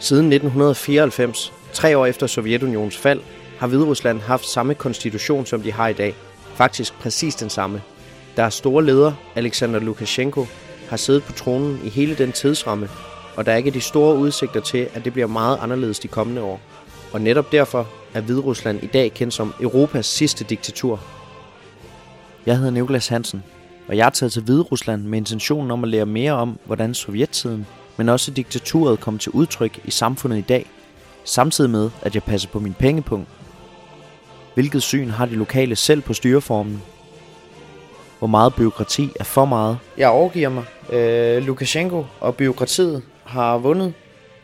Siden 1994, tre år efter Sovjetunionens fald, har Hviderusland haft samme konstitution, som de har i dag. Faktisk præcis den samme. Deres store leder, Alexander Lukashenko, har siddet på tronen i hele den tidsramme, og der er ikke de store udsigter til, at det bliver meget anderledes de kommende år. Og netop derfor er Hviderusland i dag kendt som Europas sidste diktatur. Jeg hedder Niklas Hansen, og jeg er taget til Hviderusland med intentionen om at lære mere om, hvordan sovjettiden, men også diktaturet kom til udtryk i samfundet i dag, samtidig med, at jeg passer på min pengepunkt. Hvilket syn har de lokale selv på styreformen? Hvor meget byråkrati er for meget? Jeg overgiver mig. Øh, Lukashenko og byråkratiet har vundet.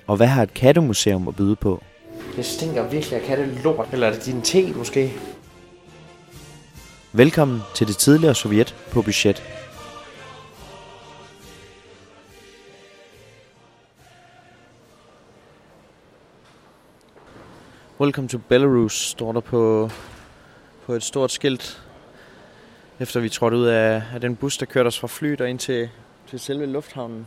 Og hvad har et kattemuseum at byde på? Det stinker virkelig af kattelort. Eller er det din te måske? Velkommen til det tidligere Sovjet på budget. Welcome to Belarus, står der på, på et stort skilt, efter vi trådte ud af, af den bus, der kørte os fra flyet og ind til, til selve lufthavnen.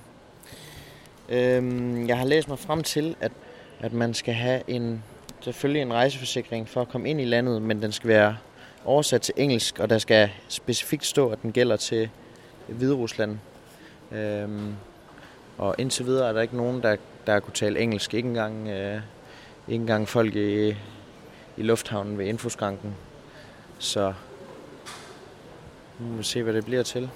Øhm, jeg har læst mig frem til, at, at man skal have en, selvfølgelig en rejseforsikring for at komme ind i landet, men den skal være oversat til engelsk, og der skal specifikt stå, at den gælder til Hvide Rusland. Øhm, og indtil videre er der ikke nogen, der, der kunne tale engelsk. Ikke engang, øh, ikke engang folk i, i lufthavnen ved infoskranken. Så nu må vi se, hvad det bliver til.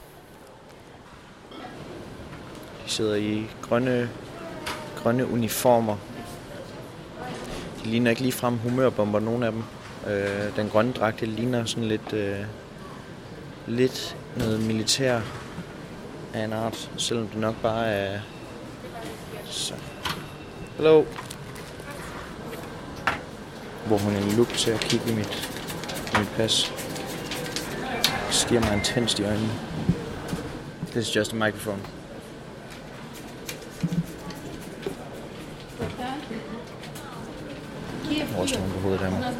De sidder i grønne, grønne uniformer. De ligner ikke ligefrem humørbomber, nogen af dem. Øh, den grønne dragt, det ligner sådan lidt, øh, lidt noget militær af en art, selvom det nok bare er... Så. Hello hvor hun en lup til at kigge i mit, i mit pas. Stiger mig intenst i øjnene. This is just a microphone. Hvor Vores nogen på hovedet af mig.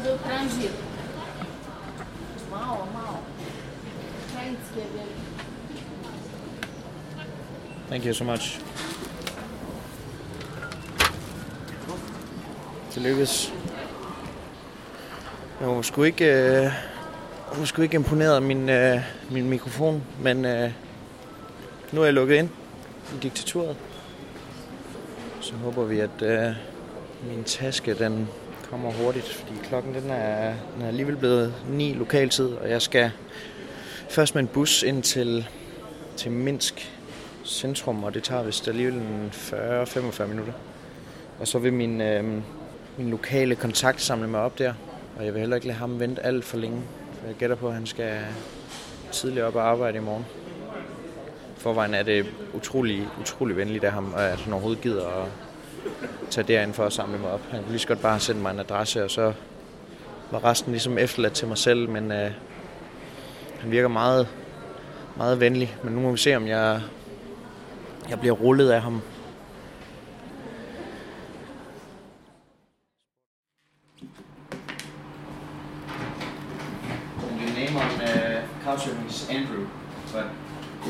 Thank you so much. Tillykkes. Jeg var sgu ikke, øh, jeg var sgu ikke imponeret af min, øh, min mikrofon, men øh, nu er jeg lukket ind i diktaturet. Så håber vi, at øh, min taske den kommer hurtigt, fordi klokken den er, den er alligevel blevet 9 lokaltid, og jeg skal først med en bus ind til, til Minsk centrum, og det tager vist alligevel 40-45 minutter. Og så vil min, øh, min lokale kontakt samle mig op der, og jeg vil heller ikke lade ham vente alt for længe, for jeg gætter på, at han skal tidligere op og arbejde i morgen. Forvejen er det utrolig, utrolig venligt af ham, at han overhovedet gider at tage derind for at samle mig op. Han kunne lige så godt bare sende mig en adresse, og så var resten ligesom efterladt til mig selv, men øh, han virker meget, meget venlig. Men nu må vi se, om jeg, jeg bliver rullet af ham. Your name on uh, couchsurfing is Andrew, but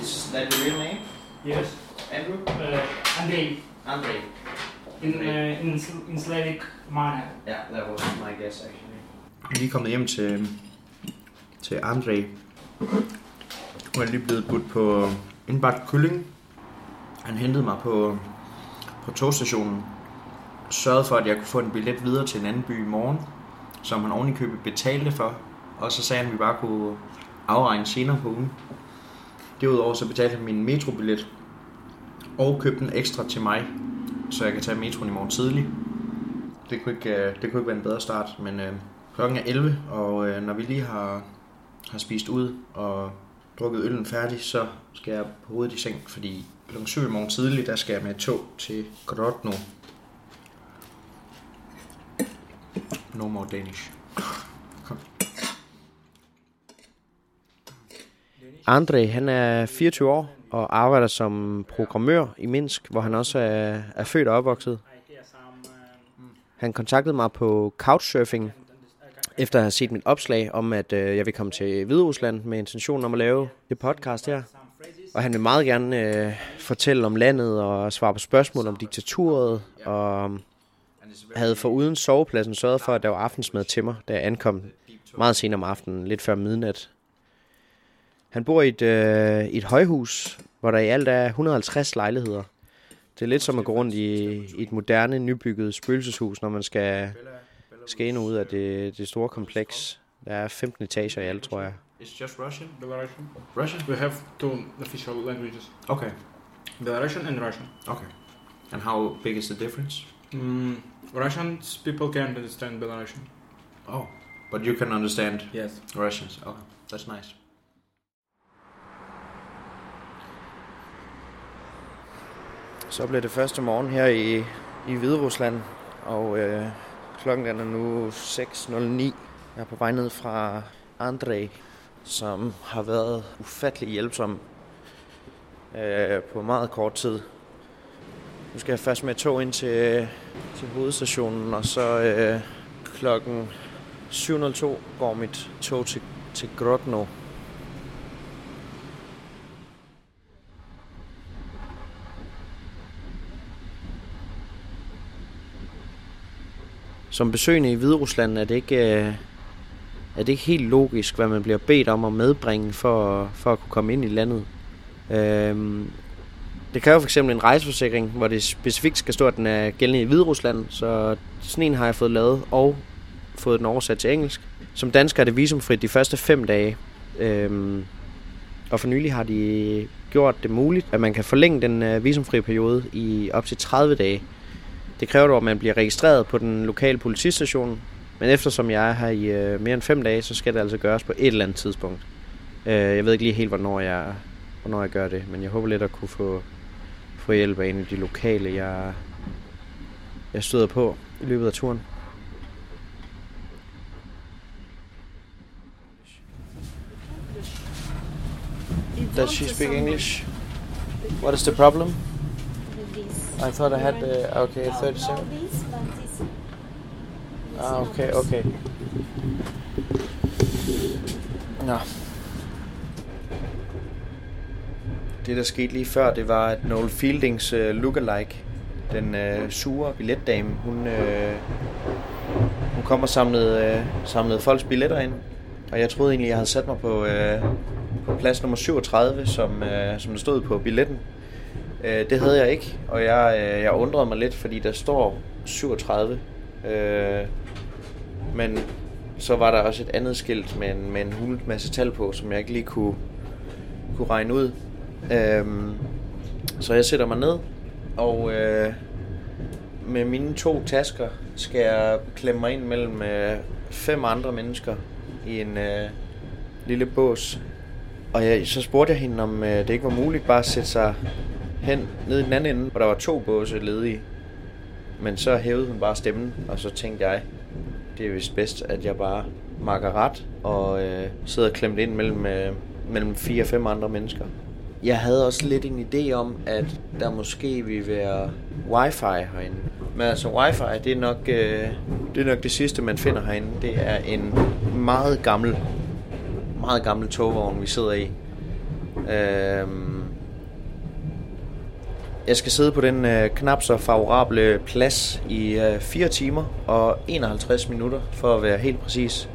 is that your real name? Yes, Andrew? uh, Andrei, Andrei. in, uh, in, in Slavic manner. Yeah, that was my guess actually. Jeg er lige kommet hjem til, til Andrei. Og er lige blevet budt på indbagt kylling. Han hentede mig på, på togstationen. Sørgede for, at jeg kunne få en billet videre til en anden by i morgen. Som han oven i købet betalte for. Og så sagde han, at vi bare kunne afregne senere på ugen. Derudover så betalte han min metrobillet. Og købte en ekstra til mig. Så jeg kan tage metroen i morgen tidlig. Det kunne ikke, øh, det kunne ikke være en bedre start, men øh, klokken er 11, og øh, når vi lige har, har spist ud og drukket øllen færdig, så skal jeg på hovedet i seng, fordi klokken 7 i morgen tidlig, der skal jeg med tog til Grodno. No more Danish. Andre, han er 24 år og arbejder som programmør i Minsk, hvor han også er, er født og opvokset. Han kontaktede mig på Couchsurfing, efter at have set mit opslag om, at øh, jeg vil komme til Hviderusland med intentionen om at lave det podcast her. Og han vil meget gerne øh, fortælle om landet og svare på spørgsmål om diktaturet og um, havde for uden sovepladsen sørget for, at der var aftensmad til mig, da jeg ankom meget sent om aftenen, lidt før midnat. Han bor i et, øh, et højhus, hvor der i alt er 150 lejligheder. Det er lidt som at gå rundt i, i et moderne, nybygget spøgelseshus, når man skal, skal ind og ud af det, det store kompleks. Der er 15 etager i alt, tror jeg. It's just Russian. Belarusian. Russian. We have two official languages: Okay. Belarusian and Russian. Okay. And how big is the difference? Mm, Russians people can't understand Belarusian. Oh, but you can understand Yes. Russians. Okay, that's nice. Så blev det første morgen her i, i Hviderusland, og øh, klokken den er nu 6.09. Jeg er på vej ned fra Andrej, som har været ufattelig hjælpsom øh, på meget kort tid. Nu skal jeg først med tog ind til, til hovedstationen, og så øh, klokken 7.02 går mit tog til, til Grodno. Som besøgende i Hviderusland er det ikke, øh, er det ikke helt logisk, hvad man bliver bedt om at medbringe for, for at kunne komme ind i landet. Øh, det kræver for eksempel en rejseforsikring, hvor det specifikt skal stå, at den er gældende i Hviderusland. Så sådan en har jeg fået lavet og fået den oversat til engelsk. Som dansker er det visumfrit de første fem dage. Øhm, og for nylig har de gjort det muligt, at man kan forlænge den øh, visumfri periode i op til 30 dage. Det kræver dog, at man bliver registreret på den lokale politistation. Men eftersom jeg er her i øh, mere end fem dage, så skal det altså gøres på et eller andet tidspunkt. Øh, jeg ved ikke lige helt, hvornår jeg, hvornår jeg gør det, men jeg håber lidt at kunne få, få hjælp af en af de lokale, jeg, jeg støder på i løbet af turen. Does she speak English? What is the problem? I thought I had uh, okay 37. Ah, okay, okay. Nå. Det, der skete lige før, det var, at Noel Fieldings uh, lookalike, den uh, sure billetdame, hun, uh, hun kom og samlede, uh, samlede folks billetter ind. Og jeg troede egentlig, jeg havde sat mig på, uh, på plads nummer 37, som, uh, som der stod på billetten. Øh, det havde jeg ikke, og jeg, øh, jeg undrede mig lidt, fordi der står 37. Øh, men så var der også et andet skilt med en, med en hullet masse tal på, som jeg ikke lige kunne, kunne regne ud. Øh, så jeg sætter mig ned, og øh, med mine to tasker skal jeg klemme mig ind mellem øh, fem andre mennesker i en øh, lille bås. Og jeg, så spurgte jeg hende, om øh, det ikke var muligt bare at sætte sig hen ned i den anden ende, hvor der var to båse ledige. Men så hævede hun bare stemmen, og så tænkte jeg, det er vist bedst, at jeg bare makker ret og øh, sidder klemt ind mellem, øh, mellem fire og fem andre mennesker. Jeg havde også lidt en idé om, at der måske ville være wifi herinde. Men altså wifi, det er nok, øh, det, er nok det sidste, man finder herinde. Det er en meget gammel, meget gammel togvogn, vi sidder i. Øh, jeg skal sidde på den øh, knap så favorable plads i øh, 4 timer og 51 minutter, for at være helt præcis.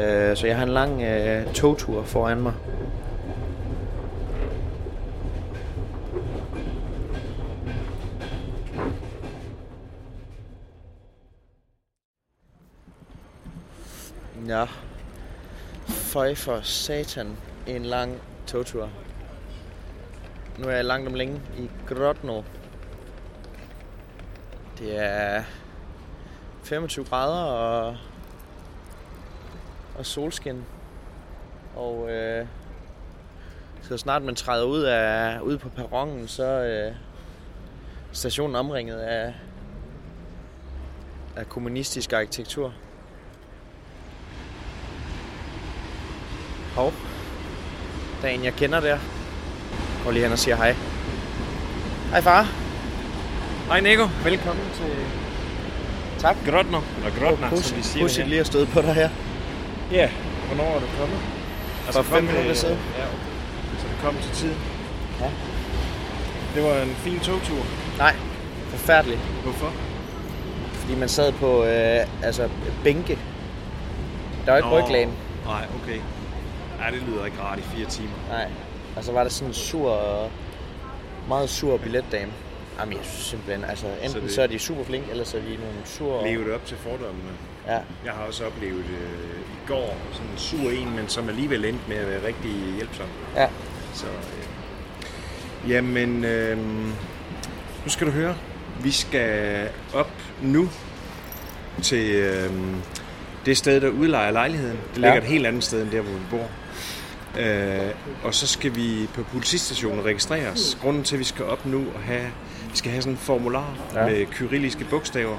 Øh, så jeg har en lang øh, togtur foran mig. Ja. Føj for satan. En lang togtur. Nu er jeg langt om længe i Grodno. Det er 25 grader og, og solskin. Og øh, så snart man træder ud af ud på perronen, så øh, stationen omringet af, af kommunistisk arkitektur. Hov. Der er en, jeg kender der. Går lige hen og siger hej. Hej far. Hej Nico. Velkommen til... Tak. Grodno. Eller Grodna, som vi siger Pudsigt det lige at støde på dig her. Ja, hvornår er du kommet? For fem minutter siden. Ja, okay. Så du kom til tiden. Ja. Det var en fin togtur. Nej, forfærdeligt. Hvorfor? Fordi man sad på øh, altså, bænke. Der var ikke ryglæn. Nej, okay. Nej, det lyder ikke rart i fire timer. Nej. Og så var der sådan en sur, meget sur billetdame. Jamen, jeg synes simpelthen, altså enten så, det- det... så er de super flinke, eller så er de nogle sur... Levet op til fordommene. Ja, Jeg har også oplevet øh, i går sådan en sur en, men som alligevel endte med at være rigtig hjælpsom. ja. Så, øh, jamen, øh, nu skal du høre. Vi skal op nu til øh, det sted, der udlejer lejligheden. Det ligger Ja. et helt andet sted, end der, hvor vi bor. Øh, og så skal vi på politistationen registrere os. Grunden til, at vi skal op nu og have, vi skal have sådan en formular. Ja. med kyrilliske bogstaver,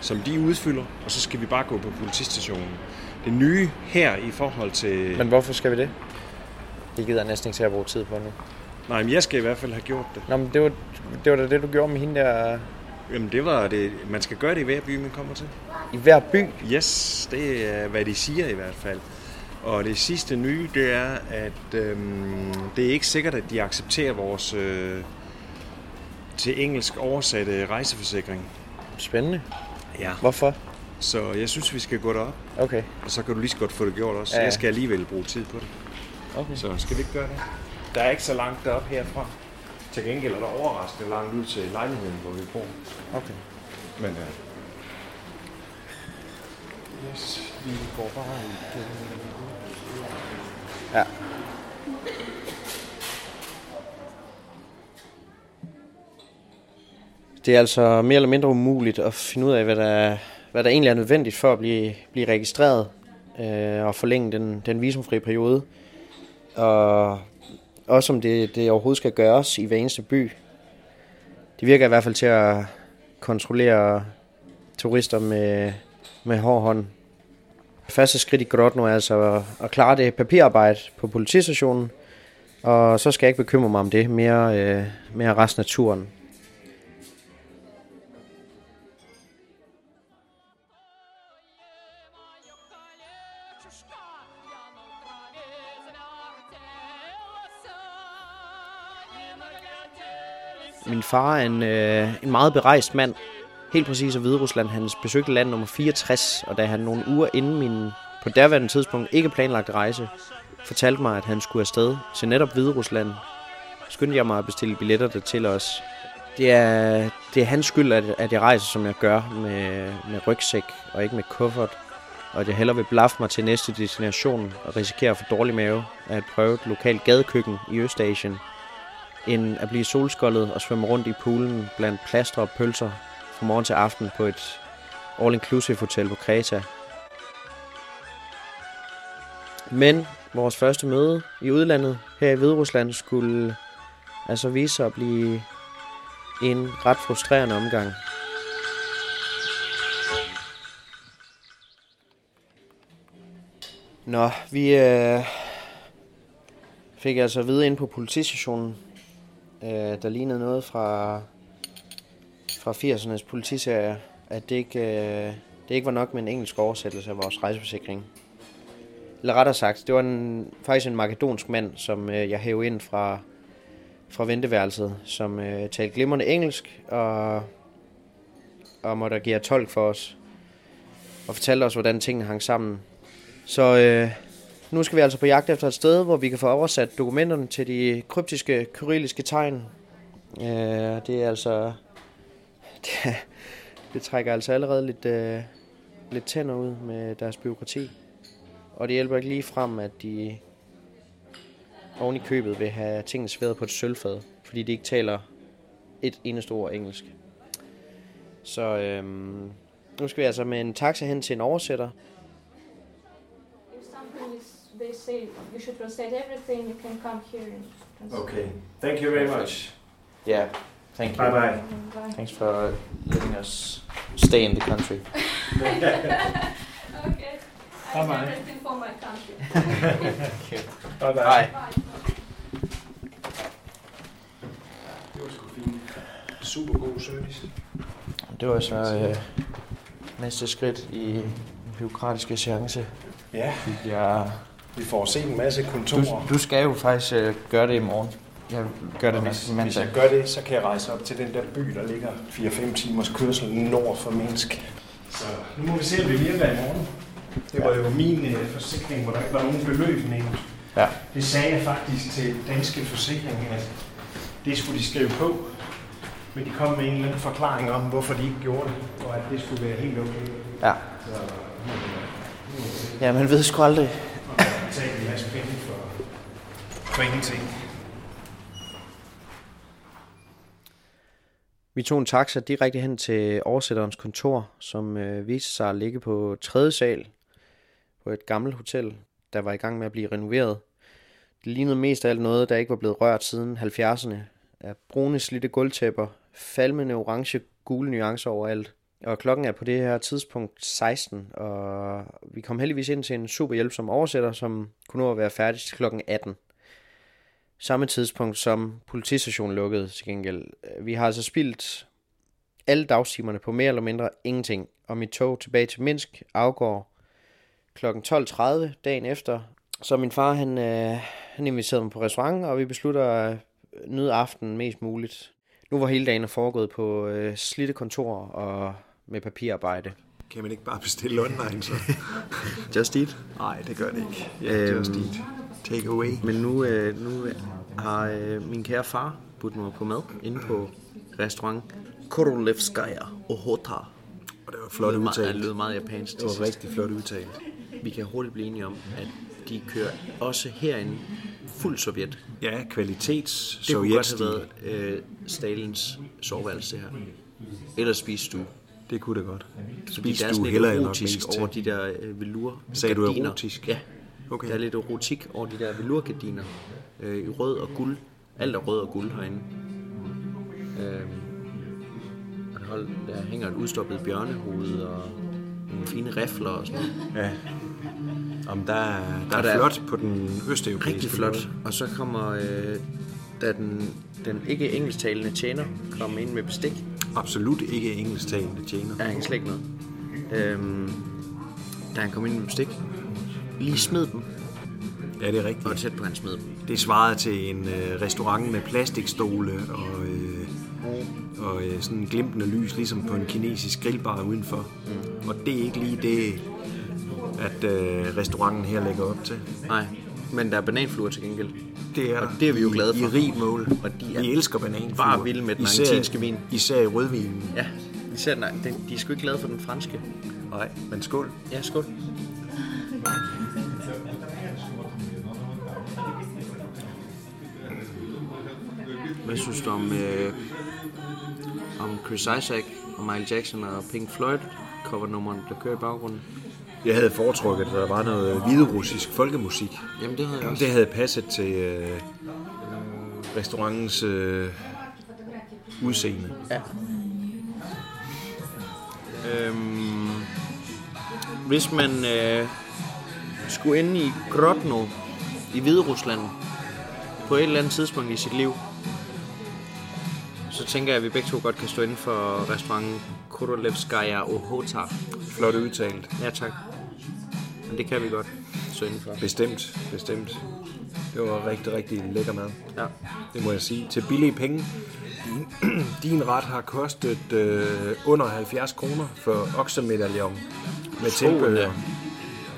som de udfylder, og så skal vi bare gå på politistationen. Det nye her i forhold til... Men hvorfor skal vi det? Det gider jeg næsten ikke til at bruge tid på nu. Nej, men jeg skal i hvert fald have gjort det. Nå, men det var, det var da det, du gjorde med hende der Jamen det var det. Man skal gøre det i hver by, man kommer til. i hver by. Yes, det er hvad de siger i hvert fald. Og det sidste nye, det er, at øhm, det er ikke sikkert, at de accepterer vores øh, til engelsk oversatte rejseforsikring. Spændende. Ja. Hvorfor? Så jeg synes, vi skal gå derop, Okay. og så kan du lige så godt få det gjort også. Ja. Jeg skal alligevel bruge tid på det. okay. Så skal vi ikke gøre det? Der er ikke så langt derop herfra. Til gengæld er der overraskende langt ud til lejligheden, hvor vi bor. okay. Men ja. Yes, vi går bare i Ja. Det er altså mere eller mindre umuligt at finde ud af, hvad der, hvad der egentlig er nødvendigt for at blive, blive registreret øh, og forlænge den, den visumfri periode. Og også om det, det overhovedet skal gøres i hver eneste by. Det virker i hvert fald til at kontrollere turister med, med hård hånd. Første skridt i Grodno er altså at, at klare det papirarbejde på politistationen, og så skal jeg ikke bekymre mig om det, mere, øh, mere resten af turen. Min far er en, øh, en meget berejst mand. Helt præcis af Hviderusland. Han besøgte land nummer 64, og da han nogle uger inden min på derværende tidspunkt ikke planlagte rejse, fortalte mig, at han skulle afsted til netop Hviderusland, skyndte jeg mig at bestille billetter der til os. Det er, det er hans skyld, at, at jeg rejser, som jeg gør, med, med rygsæk og ikke med kuffert. Og at jeg hellere vil blaffe mig til næste destination og risikere at få dårlig mave af at prøve et lokalt gadekøkken i Østasien, end at blive solskoldet og svømme rundt i poolen blandt plaster og pølser fra morgen til aften på et all-inclusive hotel på Kreta. Men vores første møde i udlandet her i Hviderusland skulle altså vise sig at blive en ret frustrerende omgang. Nå, vi øh, fik altså at vide ind på politistationen, øh, der lignede noget fra, fra 80'ernes politiserie, at det ikke, øh, det ikke var nok med en engelsk oversættelse af vores rejseforsikring. Eller rettere sagt, det var en, faktisk en makedonsk mand, som øh, jeg hævde ind fra, fra venteværelset, som øh, talte glimrende engelsk, og, og måtte agere tolk for os, og fortalte os, hvordan tingene hang sammen. Så øh, nu skal vi altså på jagt efter et sted, hvor vi kan få oversat dokumenterne til de kryptiske kyrilliske tegn. Øh, det er altså... Det, det trækker altså allerede lidt, øh, lidt tænder ud med deres byråkrati. Og det hjælper ikke lige frem, at de oven i købet vil have tingene serveret på et sølvfad, fordi de ikke taler et eneste ord engelsk. Så øhm, nu skal vi altså med en taxa hen til en oversætter. If something is, they say you should translate everything, you can come here and translate. Okay. Thank you very much. Yeah, thank you. Bye bye. Bye. Thanks for letting us stay in the country. Okay. I Bye-bye. do everything for my country. Bye bye. Bye. Det var sgu fint. Super god service. Det var så øh, næste skridt i den byråkratiske seance. Ja, Jeg, vi får set en masse du, kontorer. du skal jo faktisk øh, gøre det i morgen. Jeg gør det næste hvis, jeg gør det, så kan jeg rejse op til den der by, der ligger 4-5 timers kørsel nord for Minsk. Så nu må vi se, om det virker i morgen. Det var jo min øh, forsikring, hvor der ikke var nogen beløb nævnt. Ja. Det sagde jeg faktisk til Danske Forsikring, at det skulle de skrive på. Men de kom med en eller anden forklaring om, hvorfor de ikke gjorde det, og at det skulle være helt okay. Ja. Så Ja, man ved sgu aldrig. og betale en masse penge for, for ingenting. Vi tog en taxa direkte hen til oversætterens kontor, som øh, viste sig at ligge på tredje sal på et gammelt hotel, der var i gang med at blive renoveret. Det lignede mest af alt noget, der ikke var blevet rørt siden 70'erne. Af brune slitte gulvtæpper, falmende orange gule nuancer overalt. Og klokken er på det her tidspunkt 16, og vi kom heldigvis ind til en super hjælpsom oversætter, som kunne nå at være færdig til klokken 18 samme tidspunkt som politistationen lukkede til gengæld. Vi har altså spildt alle dagstimerne på mere eller mindre ingenting, og mit tog tilbage til Minsk afgår kl. 12.30 dagen efter. Så min far, han, øh, han inviterede mig på restaurant, og vi beslutter at nyde aftenen mest muligt. Nu var hele dagen foregået på øh, slitte kontorer og med papirarbejde. Kan man ikke bare bestille online, så? Just Eat. Nej, det gør det ikke. Ja, Øhm, just eat. Take away. Men nu, øh, nu har øh, min kære far budt mig på mad inde på restaurant Korolevskaya Ohota. Og det var flot Det meget, det udtalt. lød meget japansk Det til var sidst. rigtig flot udtalt. Vi kan hurtigt blive enige om, at de kører også herinde fuld sovjet. Ja, kvalitets Det kunne godt have været øh, Stalins soveværelse det her. Eller spisestue. Det kunne det godt. Spis du heller erotisk mest over de der øh, velur Sagde du erotisk? Ja. Okay. Der er lidt erotik over de der velurgardiner. Øh, I rød og guld. Alt er rød og guld herinde. Øh, og der, hold, der hænger et udstoppet bjørnehoved og nogle fine rifler og sådan noget. Ja. Om der, er- der er der er- flot på den østeuropæiske Rigtig flot. måde. Og så kommer, øh, da den, den ikke engelsktalende tjener kommer ind med bestik, Absolut ikke engelsktalende tjener. er han slet ikke noget. Øhm, da han kom ind med bestik, lige smed dem, Ja, det er og rigtigt. tæt på han smed dem. Det svarede til en øh, restaurant med plastikstole og, øh, og øh, sådan en glimtende lys, ligesom på en kinesisk grillbar udenfor. Mm. Og det er ikke lige det, at øh, restauranten her lægger op til. Nej, men der er bananfluer til gengæld. Det er Og det er vi jo glade for. I rigt mål. Og de er Vi elsker bananfluer. bare vilde med den Især- argentinske vin. Især i rødvinen. Ja, især nej, den, de er sgu ikke glade for den franske. Nej, men skål. Ja, skål. Hvad synes du om, øh, om Chris Isaac og Michael Jackson og Pink Floyd covernummeren, der kører i baggrunden? Jeg havde foretrukket, at der var noget hviderussisk folkemusik. Jamen det havde jeg også. Det havde passet til øh, restaurantens øh, udseende. Ja. Øhm, hvis man øh, skulle ind i Grodno i Hvide Rusland på et eller andet tidspunkt i sit liv, så tænker jeg, at vi begge to godt kan stå inden for restauranten Korolevskaya Ohota. Flot udtalt. Ja, tak. Men det kan vi godt stå inden for. Bestemt, bestemt. Det var rigtig, rigtig lækker mad. Ja. Det må jeg sige. Til billige penge. Din, din ret har kostet øh, under 70 kroner for oksemedaljon med To tilbehør.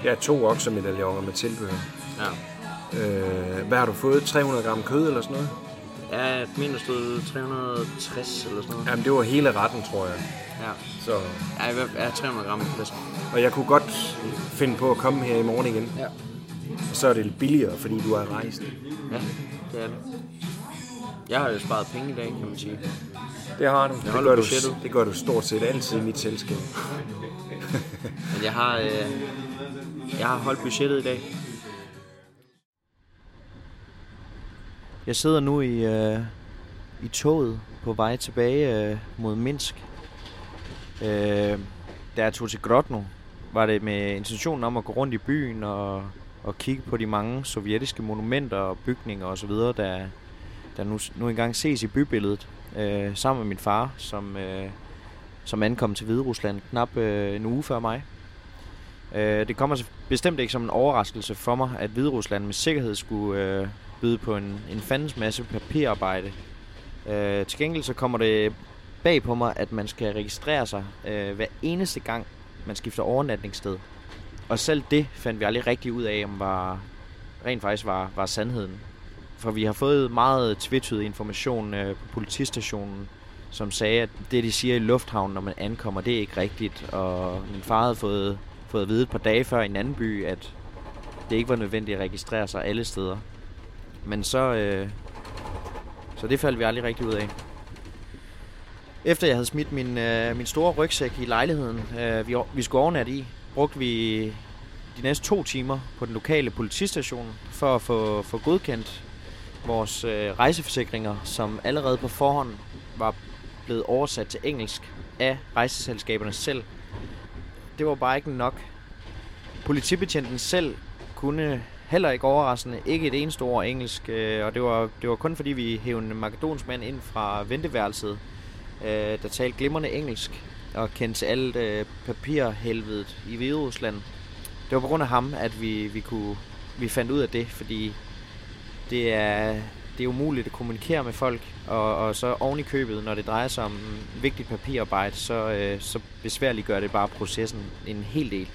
Ja, to oksemedaljoner med tilbehør. Ja. Øh, hvad har du fået? 300 gram kød eller sådan noget? Ja, jeg mener stod 360 eller sådan noget. Jamen, det var hele retten, tror jeg. Ja. Så, Ja, hvad- ja 300 gram flæsk. og jeg kunne godt finde på at komme her i morgen igen. Ja. Og så er det lidt billigere, fordi du er rejst. Ja, det er det. Jeg har jo sparet penge i dag, kan man sige. Det har du. Det holder gør du, det gør du stort set altid i mit selskab. Men jeg har, øh, jeg har holdt budgettet i dag. Jeg sidder nu i, øh, i toget på vej tilbage øh, mod Minsk. Øh, da jeg tog til Grodno, var det med intentionen om at gå rundt i byen og, og kigge på de mange sovjetiske monumenter og bygninger osv., der, der nu, nu engang ses i bybilledet, øh, sammen med min far, som, øh, som ankom til Hvide Rusland knap øh, en uge før mig. Øh, det kommer bestemt ikke som en overraskelse for mig, at Hviderusland med sikkerhed skulle øh, byde på en, en fandens masse papirarbejde. Øh, til gengæld så kommer det bag på mig, at man skal registrere sig øh, hver eneste gang, man skifter overnatningssted. Og selv det fandt vi aldrig rigtig ud af, om var rent faktisk var, var sandheden. For vi har fået meget tvetydig information øh, på politistationen, som sagde, at det, de siger i lufthavnen, når man ankommer, det er ikke rigtigt. Og min far havde fået, fået at vide et par dage før i en anden by, at det ikke var nødvendigt at registrere sig alle steder. Men så, øh, så det faldt vi aldrig rigtig ud af. Efter jeg havde smidt min, øh, min store rygsæk i lejligheden, øh, vi, vi skulle overnatte i, brugte vi de næste to timer på den lokale politistation for at få, få godkendt vores øh, rejseforsikringer, som allerede på forhånd var blevet oversat til engelsk af rejseselskaberne selv. Det var bare ikke nok. Politibetjenten selv kunne heller ikke overraskende ikke et eneste ord engelsk, øh, og det var, det var kun fordi vi hævde en makedonsk mand ind fra venteværelset, øh, der talte glimrende engelsk og kendte til alt øh, papirhelvedet i Hviderusland. Det var på grund af ham, at vi, vi, kunne, vi fandt ud af det, fordi det er, det er umuligt at kommunikere med folk, og, og så oven i købet, når det drejer sig om vigtigt papirarbejde, så, øh, så besværligt gør det bare processen en hel del.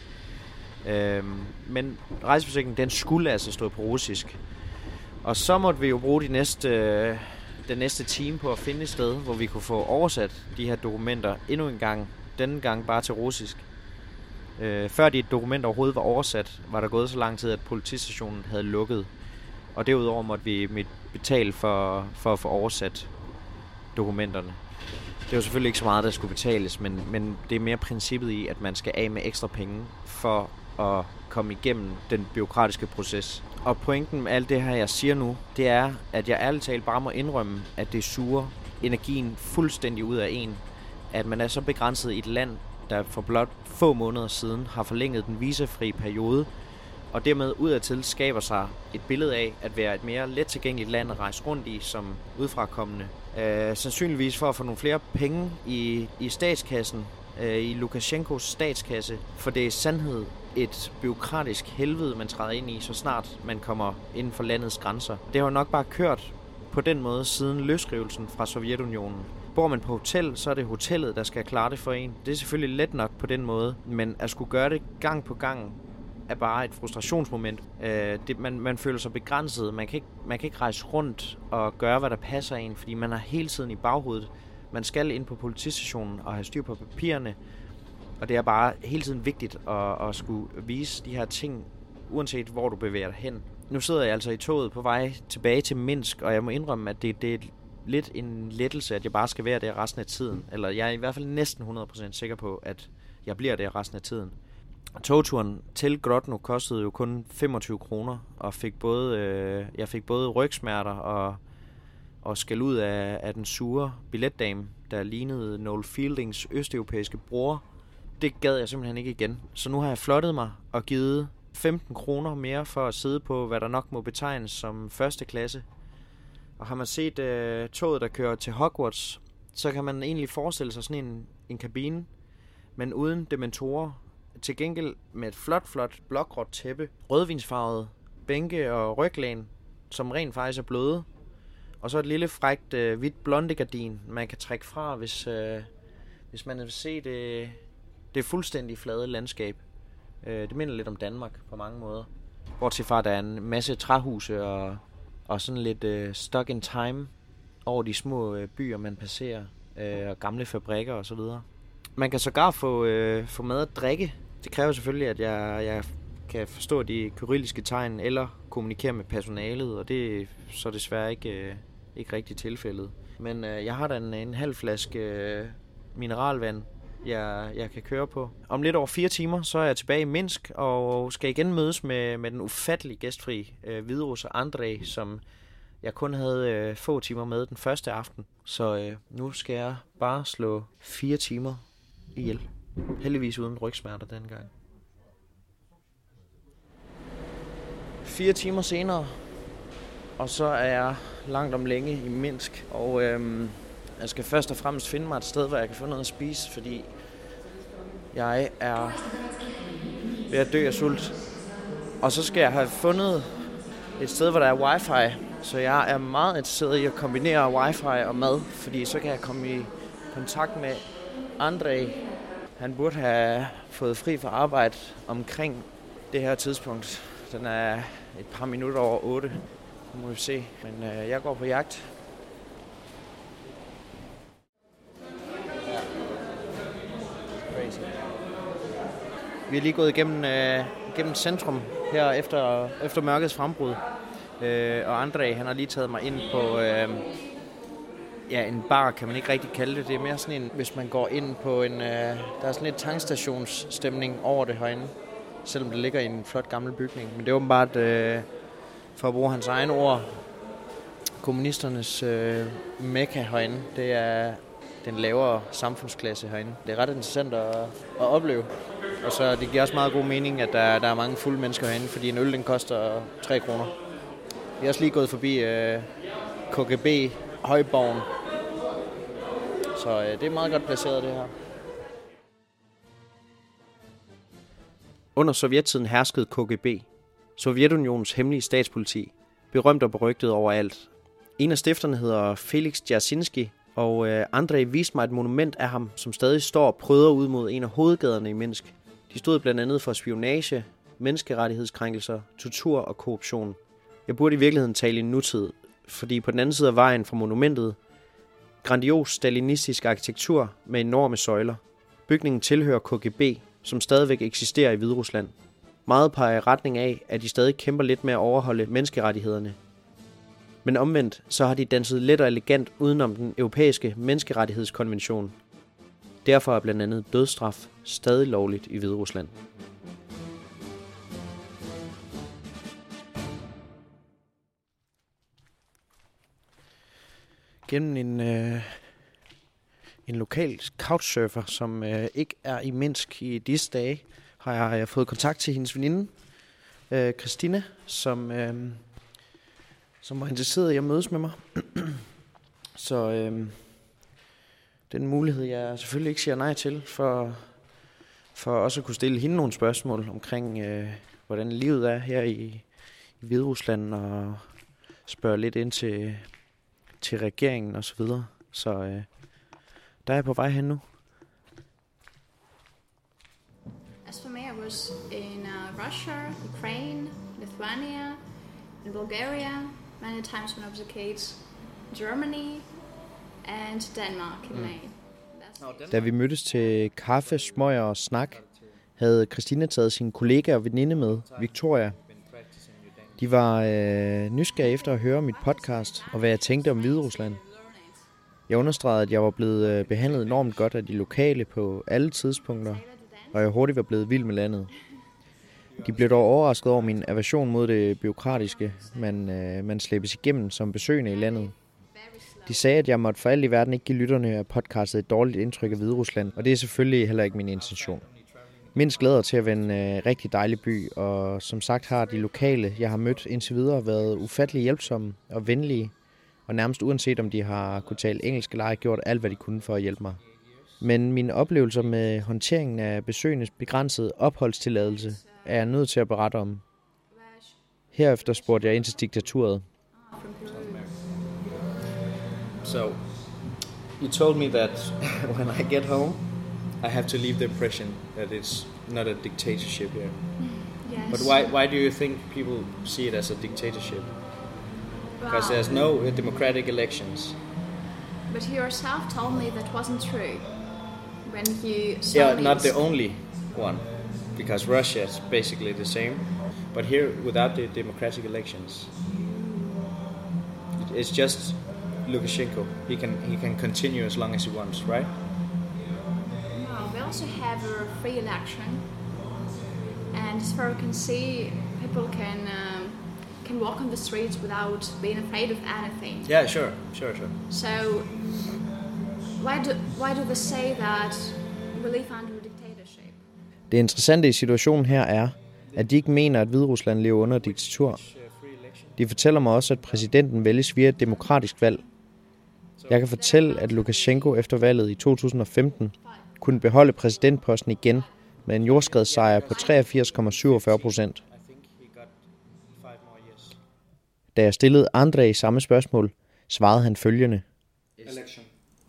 Øhm, men rejseforsikringen, den skulle altså stå på russisk. Og så måtte vi jo bruge de næste, øh, den næste time på at finde et sted, hvor vi kunne få oversat de her dokumenter endnu en gang. Denne gang bare til russisk. Øh, før de dokumenter overhovedet var oversat, var der gået så lang tid, at politistationen havde lukket. Og derudover måtte vi betale for, for at få oversat dokumenterne. Det var selvfølgelig ikke så meget, der skulle betales, men, men det er mere princippet i, at man skal af med ekstra penge for at komme igennem den byråkratiske proces. Og pointen med alt det her, jeg siger nu, det er, at jeg ærligt talt bare må indrømme, at det suger energien fuldstændig ud af en. At man er så begrænset i et land, der for blot få måneder siden har forlænget den visefri periode, og dermed udadtil skaber sig et billede af at være et mere let tilgængeligt land at rejse rundt i som udfrakommende. Øh, sandsynligvis for at få nogle flere penge i, i statskassen, øh, i Lukashenkos statskasse, for det er sandhed et byråkratisk helvede, man træder ind i, så snart man kommer inden for landets grænser. Det har jo nok bare kørt på den måde siden løsrivelsen fra Sovjetunionen. Bor man på hotel, så er det hotellet, der skal klare det for en. Det er selvfølgelig let nok på den måde, men at skulle gøre det gang på gang er bare et frustrationsmoment. Øh, det, man, man føler sig begrænset. Man kan, ikke, man kan ikke rejse rundt og gøre, hvad der passer en, fordi man har hele tiden i baghovedet. Man skal ind på politistationen og have styr på papirerne. Og det er bare hele tiden vigtigt at, at skulle vise de her ting, uanset hvor du bevæger dig hen. Nu sidder jeg altså i toget på vej tilbage til Minsk, og jeg må indrømme, at det, det er lidt en lettelse, at jeg bare skal være der resten af tiden. Eller jeg er i hvert fald næsten 100% sikker på, at jeg bliver der resten af tiden. Togturen til Grodno kostede jo kun 25 kroner, og fik både, øh, jeg fik både rygsmerter og, og skal ud af, af den sure billetdame, der lignede Noel Fieldings østeuropæiske bror. Det gad jeg simpelthen ikke igen. Så nu har jeg flottet mig og givet 15 kroner mere for at sidde på, hvad der nok må betegnes som første klasse. Og har man set øh, toget, der kører til Hogwarts, så kan man egentlig forestille sig sådan en, en kabine, men uden dementorer, til gengæld med et flot, flot blågråt tæppe, rødvinsfarvet bænke og ryglæn, som rent faktisk er bløde. Og så et lille frækt øh, hvidt blonde gardin, man kan trække fra, hvis, øh, hvis man vil se det, det fuldstændig flade landskab. Øh, det minder lidt om Danmark på mange måder. Bortset fra, at der er en masse træhuse og, og sådan lidt øh, stuck in time over de små øh, byer, man passerer, øh, og gamle fabrikker osv. Man kan sågar få, øh, få mad at drikke det kræver selvfølgelig, at jeg, jeg kan forstå de kyrilliske tegn eller kommunikere med personalet, og det er så desværre ikke, øh, ikke rigtigt tilfældet. Men øh, jeg har da en, en halv flaske øh, mineralvand, jeg, jeg kan køre på. Om lidt over fire timer, så er jeg tilbage i Minsk, og skal igen mødes med, med den ufattelige gæstfri øh, hviderusser André, som jeg kun havde øh, få timer med den første aften. Så øh, nu skal jeg bare slå fire timer ihjel. Heldigvis uden rygsmerter dengang. Fire timer senere, og så er jeg langt om længe i Minsk, og Øh, jeg skal først og fremmest finde mig et sted, hvor jeg kan få noget at spise, fordi jeg er ved at dø af sult. Og så skal jeg have fundet et sted, hvor der er wifi, så jeg er meget interesseret i at kombinere wifi og mad, fordi så kan jeg komme i kontakt med Andre. Han burde have fået fri fra arbejde omkring det her tidspunkt. Den er et par minutter over 8. Nu må vi se. Men øh, jeg går på jagt. Crazy. Vi er lige gået igennem, øh, igennem centrum her efter, efter mørkets frembrud. Øh, og André, han har lige taget mig ind på øh, ja, en bar, kan man ikke rigtig kalde det. Det er mere sådan en, hvis man går ind på en... Øh, der er sådan lidt tankstationsstemning over det herinde. Selvom det ligger i en flot gammel bygning. Men det er åbenbart, øh, for at bruge hans egen ord, kommunisternes øh, mekka herinde. Det er den lavere samfundsklasse herinde. Det er ret interessant at, at opleve. Og så det giver også meget god mening, at der, der er mange fulde mennesker herinde, fordi en øl den koster 3 kroner. Vi er også lige gået forbi øh, KGB Højborgen. Så øh, det er meget godt placeret det her. Under sovjettiden herskede KGB, Sovjetunionens hemmelige statspoliti, berømt og berygtet overalt. En af stifterne hedder Felix Djersinski, og øh, André viste mig et monument af ham, som stadig står og prøver ud mod en af hovedgaderne i Minsk. De stod blandt andet for spionage, menneskerettighedskrænkelser, tortur og korruption. Jeg burde i virkeligheden tale i nutid, fordi på den anden side af vejen fra monumentet, grandios stalinistisk arkitektur med enorme søjler. Bygningen tilhører KGB, som stadigvæk eksisterer i Hviderusland. Meget peger i retning af, at de stadig kæmper lidt med at overholde menneskerettighederne. Men omvendt, så har de danset let og elegant udenom den europæiske menneskerettighedskonvention. Derfor er blandt andet dødsstraf stadig lovligt i Hviderusland. Gennem en, øh, en lokal couchsurfer, som øh, ikke er i Minsk i disse dage, har jeg, jeg fået kontakt til hendes veninde, øh, Christina, som, øh, som var interesseret i at mødes med mig. Så øh, den mulighed, jeg selvfølgelig ikke siger nej til, for, for også at kunne stille hende nogle spørgsmål omkring, øh, hvordan livet er her i, i Hviderusland, og spørge lidt ind til, til regeringen og så videre. Så øh, der er jeg på vej hen nu. As for me, I was in uh, Russia, Ukraine, Lithuania, in Bulgaria, many times when I was a kid, Germany, and Denmark in May. That's Da vi mødtes til kaffe, smøger og snak, havde Christina taget sin kollega og veninde med, Victoria. De var øh, nysgerrige efter at høre mit podcast og hvad jeg tænkte om Hviderusland. Jeg understregede, at jeg var blevet øh, behandlet enormt godt af de lokale på alle tidspunkter, og jeg hurtigt var blevet vild med landet. De blev dog overrasket over min aversion mod det byråkratiske, man, øh, man slæbes igennem som besøgende i landet. De sagde, at jeg måtte for alt i verden ikke give lytterne af podcastet et dårligt indtryk af Hviderusland, og det er selvfølgelig heller ikke min intention. Minsk glæder til at være en øh, rigtig dejlig by, og som sagt har de lokale, jeg har mødt indtil videre, været ufattelig hjælpsomme og venlige, og nærmest uanset om de har kunne tale engelsk eller ej, gjort alt, hvad de kunne for at hjælpe mig. Men mine oplevelser med håndteringen af besøgendes begrænsede opholdstilladelse er jeg nødt til at berette om. Herefter spurgte jeg ind til diktaturet. So, you told me that when I get home, I have to leave the impression that it's not a dictatorship here. yes. But why, why do you think people see it as a dictatorship? Because Wow. there's no uh, democratic elections. But you yourself told me that wasn't true. When you saw Yeah, not the only one, because Russia is basically the same. But here, without the democratic elections, it's just Lukashenko. He can he can continue as long as he wants, right? No, we also have a free election, and as far as I can see, people can um, can walk on the streets without being afraid of anything. Yeah, sure, sure, sure. So why do why do they say that we live under? Det interessante i situationen her er, at de ikke mener, at Hviderusland lever under diktatur. De fortæller mig også, at præsidenten vælges via et demokratisk valg. Jeg kan fortælle, at Lukashenko efter valget i 2015 kunne beholde præsidentposten igen med en jordskredssejr på 83,47 procent. Da jeg stillede Andre i samme spørgsmål, svarede han følgende. Election.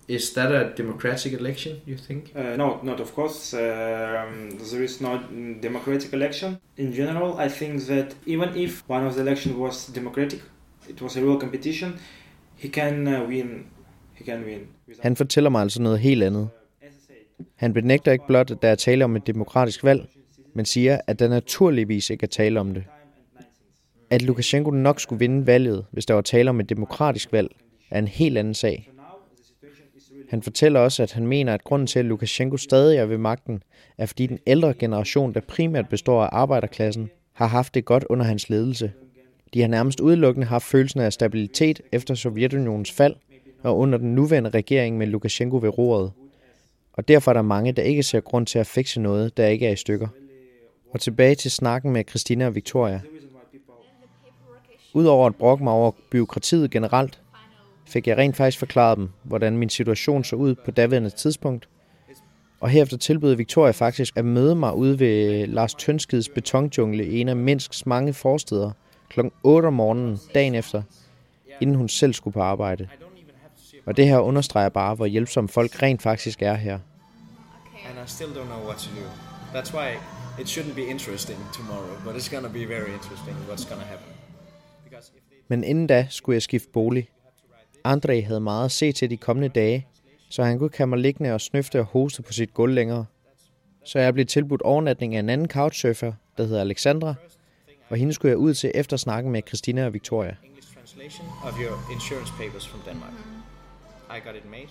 Is that a democratic election, you think? Uh, no, not of course. Um, there is no democratic election. In general, I think that even if one of the election was democratic, it was a real competition, he can uh, win. He can win. Han fortæller mig altså noget helt andet. As I said, Han benægter ikke blot, at der er tale om et demokratisk valg, men siger, at der naturligvis ikke er tale om det. At Lukashenko nok skulle vinde valget, hvis der var tale om et demokratisk valg, er en helt anden sag. Han fortæller også, at han mener, at grunden til, at Lukashenko stadig er ved magten, er fordi den ældre generation, der primært består af arbejderklassen, har haft det godt under hans ledelse. De har nærmest udelukkende haft følelsen af stabilitet efter Sovjetunionens fald og under den nuværende regering med Lukashenko ved roret. Og derfor er der mange, der ikke ser grund til at fikse noget, der ikke er i stykker. Og tilbage til snakken med Christina og Victoria. Udover at brokke mig over byråkratiet generelt, fik jeg rent faktisk forklaret dem, hvordan min situation så ud på daværende tidspunkt. Og herefter tilbød Victoria faktisk at møde mig ude ved Lars Tønskids betonjungle i en af Minsks mange forsteder kl. 8 om morgenen dagen efter, inden hun selv skulle på arbejde. Og det her understreger bare, hvor hjælpsomme folk rent faktisk er her. And I still don't know what to do. That's why it shouldn't be interesting tomorrow, but it's gonna be very interesting what's gonna happen. Men inden da skulle jeg skifte bolig. André havde meget at se til de kommende dage, så han kunne ikke have mig liggende og snøfte og hoste på sit gulv længere. Så jeg blev tilbudt overnatning af en anden couchsurfer, der hedder Alexandra, og hende skulle jeg ud til efter snakken med Christina og Victoria. English translation of your insurance papers from Denmark. I got it made.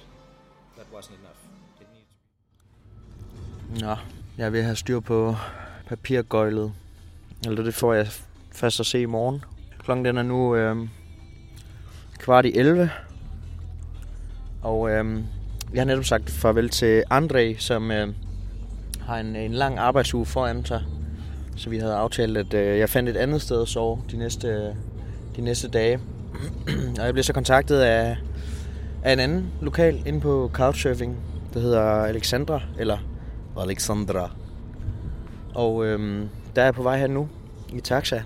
That wasn't enough. It needs Nå, jeg vil have styr på papirgøjlet. Eller det får jeg først at se i morgen. Klokken den er nu øh, kvart i 11. Og øhm, jeg har netop sagt farvel til André, som øhm, har en, en lang arbejdsuge foran sig. Så vi havde aftalt, at øh, jeg fandt et andet sted at sove de næste, de næste dage. og jeg blev så kontaktet af, af en anden lokal inde på Couchsurfing, der hedder Alexandra, eller Alexandra. Og øhm, der er jeg på vej her nu i taxa.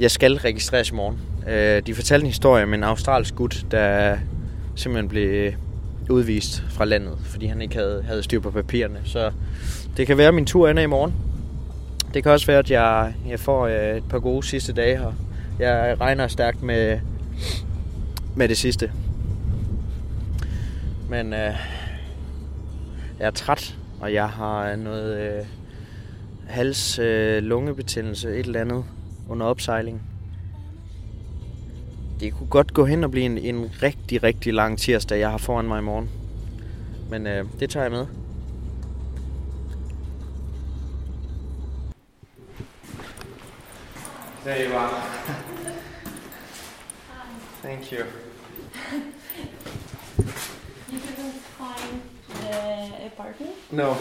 Jeg skal registreres i morgen. Øh, de fortalte en historie om en australsk gut, der simpelthen blev udvist fra landet, fordi han ikke havde, havde styr på papirerne. Så det kan være, at min tur ender i morgen. Det kan også være, at jeg, jeg får øh, et par gode sidste dage her. Jeg regner stærkt med, med det sidste. Men øh, jeg er træt, og jeg har noget øh, hals øh, lungebetændelse, et eller andet under opsejling. Det kunne godt gå hen og blive en, en rigtig, rigtig lang tirsdag, jeg har foran mig i morgen. Men øh, det tager jeg med. There you are. Thank you. You didn't find the apartment? No.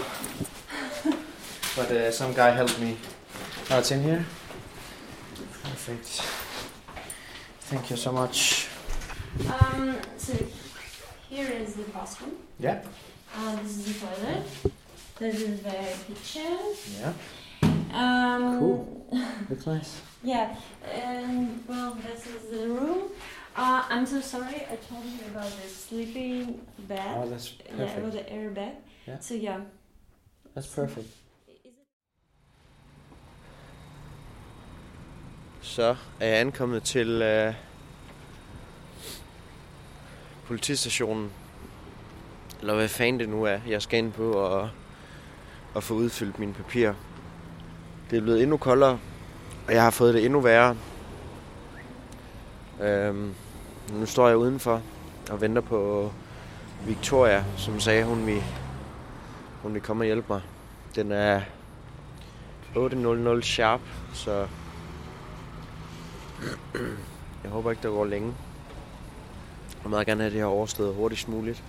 but uh, some guy helped me. Oh, it's in here? Perfect. Thank you so much. Um, so here is the bathroom. Yeah. Uh, this is the toilet. This is the kitchen. Yeah. Um, Cool. Looks nice. Yeah, and well, this is the room. Uh, I'm so sorry I told you about the sleeping bed. Oh, that's perfect. yeah, about the air bed. Yeah. So yeah. That's perfect. Så er jeg ankommet til øh, politistationen. Eller hvad fanden det nu er, jeg skal ind på og, og få udfyldt mine papirer. Det er blevet endnu koldere, og jeg har fået det endnu værre. Øhm, nu står jeg udenfor og venter på Victoria, som sagde, hun vil, hun vil komme og hjælpe mig. Den er 8.00 sharp, så jeg håber ikke, der går længe. Jeg vil meget gerne have det her overstået hurtigst muligt.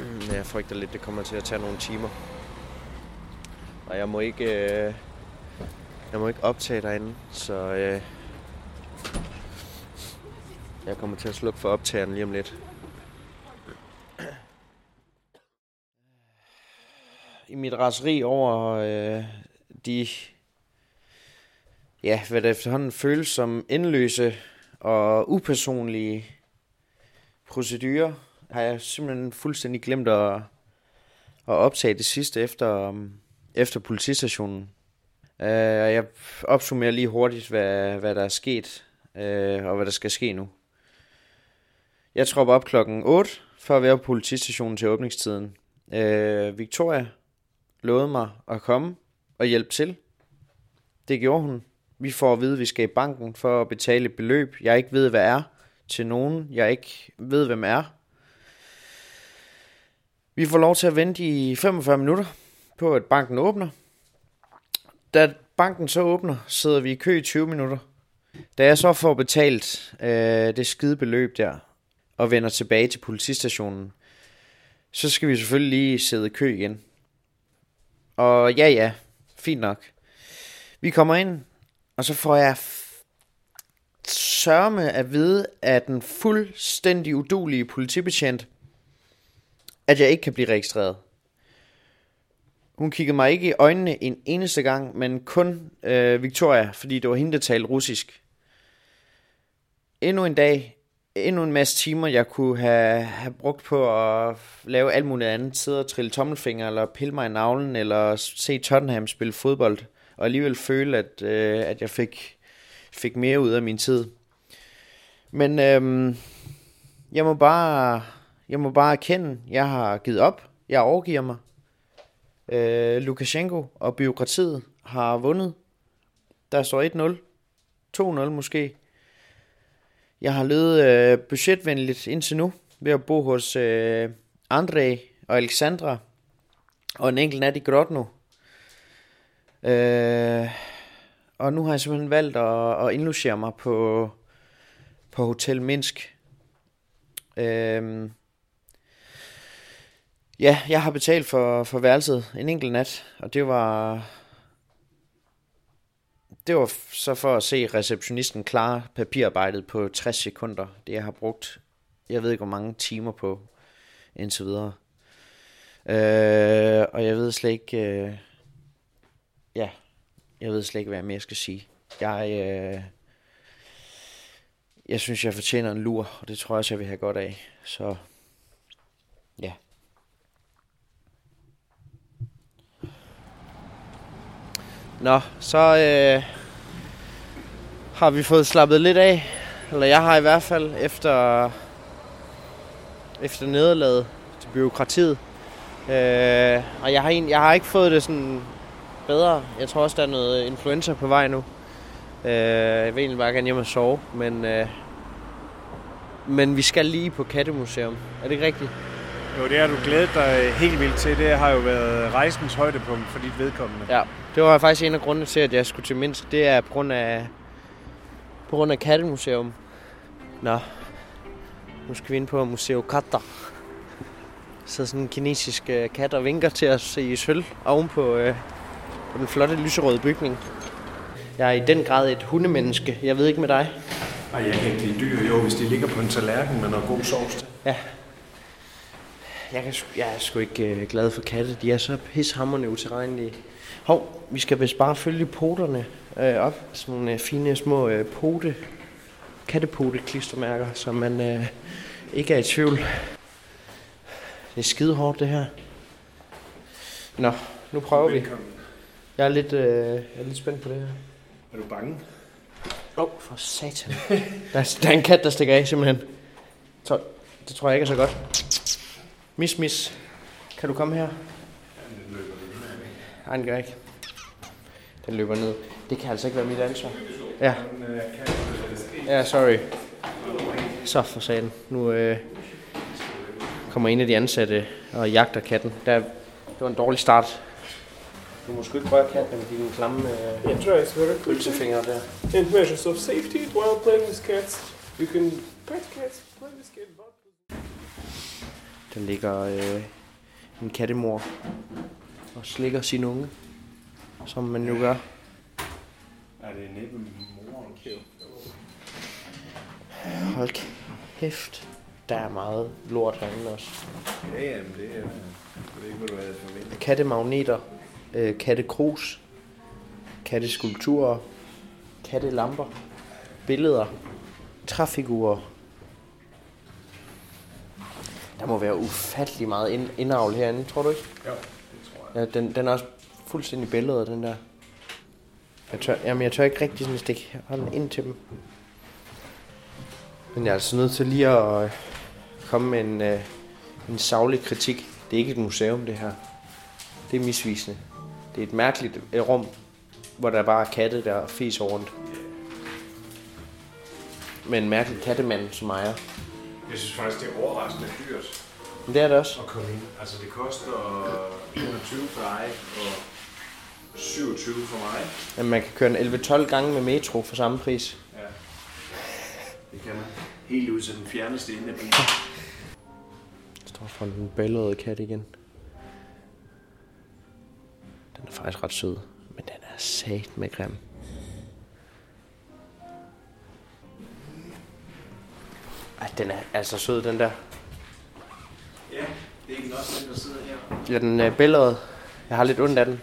Men jeg frygter lidt, det kommer til at tage nogle timer. Og jeg må ikke, øh, jeg må ikke optage derinde, så øh, jeg kommer til at slukke for optageren lige om lidt. I mit raseri over øh, de ja, hvad der efterhånden føles som indløse og upersonlige procedurer, har jeg simpelthen fuldstændig glemt at, at optage det sidste efter, um, efter politistationen. Uh, jeg opsummerer lige hurtigt, hvad, hvad der er sket, uh, og hvad der skal ske nu. Jeg tropper op klokken 8 for at være på politistationen til åbningstiden. Uh, Victoria lovede mig at komme og hjælpe til. Det gjorde hun. Vi får at vide, at vi skal i banken for at betale et beløb, jeg ikke ved, hvad er, til nogen, jeg ikke ved, hvem er. Vi får lov til at vente i 45 minutter på, at banken åbner. Da banken så åbner, sidder vi i kø i 20 minutter. Da jeg så får betalt øh, det skide beløb der, og vender tilbage til politistationen, så skal vi selvfølgelig lige sidde i kø igen. Og ja, ja, fint nok. Vi kommer ind, og så får jeg sørme at vide at den fuldstændig udulige politibetjent, at jeg ikke kan blive registreret. Hun kiggede mig ikke i øjnene en eneste gang, men kun øh, Victoria, fordi det var hende, der talte russisk. Endnu en dag, endnu en masse timer, jeg kunne have, have brugt på at lave alt muligt andet. Sidde og trille tommelfinger, eller pille mig i navlen, eller se Tottenham spille fodbold. Og alligevel føle, at, øh, at jeg fik, fik mere ud af min tid. Men øhm, jeg må bare jeg må bare erkende, jeg har givet op. Jeg overgiver mig. Øh, Lukashenko og byråkratiet har vundet. Der står 1-0. 2-0 måske. Jeg har levet øh, budgetvenligt indtil nu ved at bo hos øh, André og Alexandra og en enkelt nat i Grodno. Øh, og nu har jeg simpelthen valgt at, at indlogere mig på, på Hotel Minsk. Øh, ja, jeg har betalt for, for værelset en enkelt nat, og det var det var så for at se receptionisten klare papirarbejdet på 60 sekunder. Det jeg har brugt, jeg ved ikke hvor mange timer på indtil videre. Øh, og jeg ved slet ikke, øh, ja, jeg ved slet ikke, hvad jeg mere skal sige. Jeg, øh, jeg synes, jeg fortjener en lur, og det tror jeg også, jeg vil have godt af. Så, ja. Nå, så øh, har vi fået slappet lidt af. Eller jeg har i hvert fald efter, efter nederlaget til byråkratiet. Øh, og jeg har, en, jeg har ikke fået det sådan bedre. Jeg tror også, der er noget influenza på vej nu. Øh, jeg vil egentlig bare gerne hjem og sove, men, øh, men vi skal lige på Kattemuseum. Er det ikke rigtigt? Jo, det har du glædet dig helt vildt til. Det har jo været rejsens højdepunkt for dit vedkommende. Ja, det var faktisk en af grundene til, at jeg skulle til Minsk. Det er på grund af, på grund af Kattemuseum. Nå, nu skal vi ind på Museo Katter. Så sådan en kinesisk øh, kat og vinker til os i sølv oven på, øh, på den flotte lyserøde bygning. Jeg er i den grad et hundemenneske. Jeg ved ikke med dig. Ej, jeg kan ikke lide dyr, jo, hvis de ligger på en tallerken med noget god sovs til. Ja. Jeg, kan, jeg er sgu ikke øh, glad for katte. De er så pishammerende utilregnelige. Hov, vi skal vist bare følge poterne øh, op. Sådan nogle øh, fine små øh, pote, kattepote klistermærker, så man øh, ikke er i tvivl. Det er skide hårdt det her. Nå, nu prøver vi. Velkommen. Jeg er lidt, øh, jeg er lidt spændt på det her. Er du bange? Åh, oh, for satan. Der er, der er en kat, der stikker af simpelthen. Så, det tror jeg ikke er så godt. Mis, mis. Kan du komme her? Nej, den gør ikke. Den løber ned. Det kan altså ikke være mit ansvar. Ja. Ja, sorry. Så for satan. Nu øh, kommer en af de ansatte og jagter katten. Der, det var en dårlig start. Du må sgu ikke røre katten med dine klamme øh, pølsefingre der. And measures of safety while playing with cats. You can pet cats, play with cats, but Der ligger øh, en kattemor og slikker sin unge, som man jo gør. Er det næppe mor? Hold kæft, der er meget lort herinde også. Ja, jamen det er... Jeg ved ikke, hvad du havde forventet. Kattemagneter, øh, kattekrus, katteskulpturer, kattelamper, billeder, træfigurer. Der må være ufattelig meget ind- indavl herinde, tror du ikke? Jo. Ja, den, den er også fuldstændig billedet, den der. Jeg tør, jamen, jeg tør ikke rigtig sådan stikke hånden ind til dem. Men jeg er altså nødt til lige at øh, komme med en, øh, en savlig kritik. Det er ikke et museum, det her. Det er misvisende. Det er et mærkeligt øh, rum, hvor der bare er katte, der fiser rundt. Med en mærkelig kattemand som ejer. Jeg synes faktisk, det er overraskende dyrt det er det også. at komme ind. Altså, det koster 21 for dig og 27 for mig. At man kan køre en 11-12 gange med metro for samme pris. Ja. Det kan man. Helt ud til den fjerneste ende af. Der står for en bælgerede kat igen. Den er faktisk ret sød, men den er sat med grim. Ej, den er altså sød, den der. Det er ikke også den, der sidder her. Ja, den er bælgeret. Jeg har lidt ondt af den.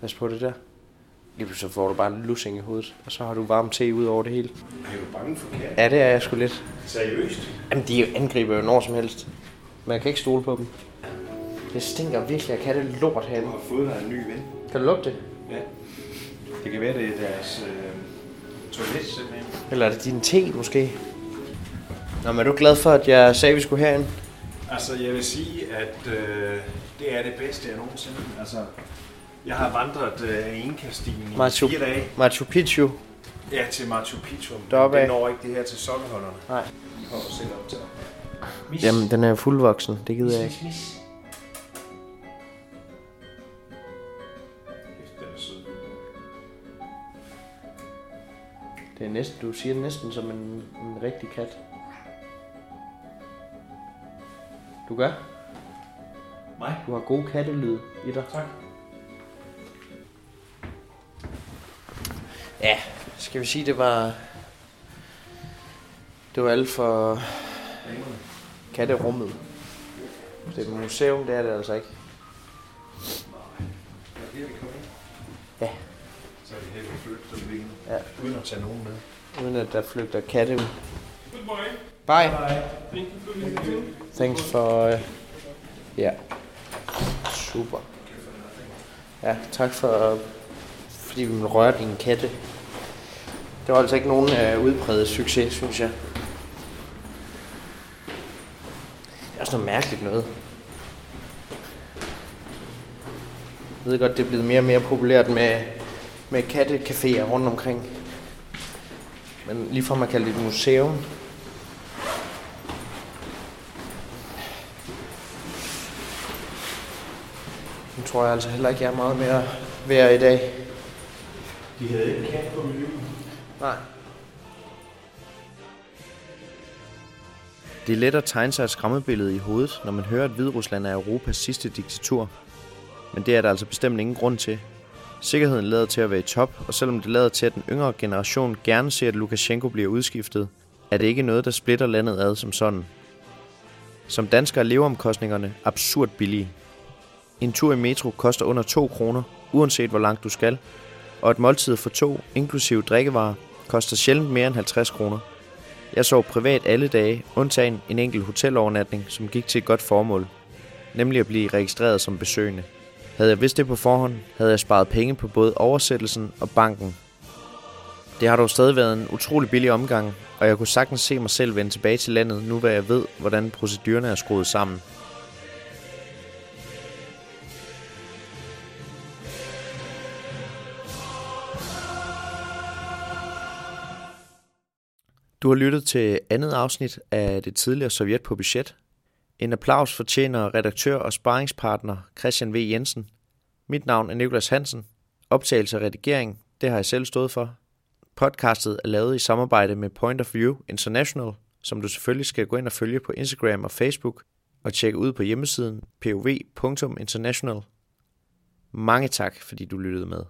Pas på det der. Lige pludselig får du bare en lussing i hovedet, og så har du varm te ud over det hele. Er du bange for kat? Ja, det er jeg sgu lidt. Seriøst? Jamen, de angriber jo når som helst. Men jeg kan ikke stole på dem. Det stinker virkelig af katte lort Du herinde. har fået dig en ny ven. Kan du lugte det? Ja. Det kan være, det er deres øh, toilet simpelthen. Eller er det din te, måske? Nå, men er du glad for, at jeg sagde, at vi skulle herind? Altså, jeg vil sige, at øh, det er det bedste, jeg nogensinde. Altså, jeg har vandret øh, Inka-stigen i Machu- fire dage. Machu Picchu. Ja, til Machu Picchu. Deroppe af. Det når ikke det her til sokkeholderne. Nej. Vi hopper selv op til. Mis. Jamen, den er fuldvoksen. Det gider jeg ikke. mis, mis. Det er næsten, du siger næsten som en, en rigtig kat. Du gør? Mig? Du har god kattelyd i dig. Tak. Ja, skal vi sige, det var... Det var alt for katterummet. Det er et museum, det er det altså ikke. Er? Ja. Så er det her, vi flytter dem lige Ja. Uden at tage nogen med. Uden at der flygter katte ud. Good morning. Bye. Thanks for Ja. Uh, ja. Super. Ja, tak for... Fordi vi må røre katte. Det var altså ikke nogen uh, udpræget succes, synes jeg. Det er også noget mærkeligt noget. Jeg ved godt, det er blevet mere og mere populært med, med kattecaféer rundt omkring. Men lige fra man kalder det et museum, tror jeg altså heller ikke, jeg er meget mere værd i dag. De havde ikke kat på menuen. Nej. Det er let at tegne sig et skræmmebillede i hovedet, når man hører, at Hviderusland er Europas sidste diktatur. Men det er der altså bestemt ingen grund til. Sikkerheden lader til at være i top, og selvom det lader til, at den yngre generation gerne ser, at Lukashenko bliver udskiftet, er det ikke noget, der splitter landet ad som sådan. Som dansker er leveomkostningerne absurd billige. En tur i metro koster under 2 kroner, uanset hvor langt du skal, og et måltid for to, inklusive drikkevarer, koster sjældent mere end 50 kroner. Jeg sov privat alle dage, undtagen en enkelt hotelovernatning, som gik til et godt formål, nemlig at blive registreret som besøgende. Havde jeg vidst det på forhånd, havde jeg sparet penge på både oversættelsen og banken. Det har dog stadig været en utrolig billig omgang, og jeg kunne sagtens se mig selv vende tilbage til landet, nu hvor jeg ved, hvordan procedurerne er skruet sammen. Du har lyttet til andet afsnit af det tidligere Sovjet på budget. En applaus fortjener redaktør og sparringspartner Christian V. Jensen. Mit navn er Niklas Hansen. Optagelse og redigering, det har jeg selv stået for. Podcastet er lavet i samarbejde med Point of View International, som du selvfølgelig skal gå ind og følge på Instagram og Facebook og tjekke ud på hjemmesiden pov.international. Mange tak, fordi du lyttede med.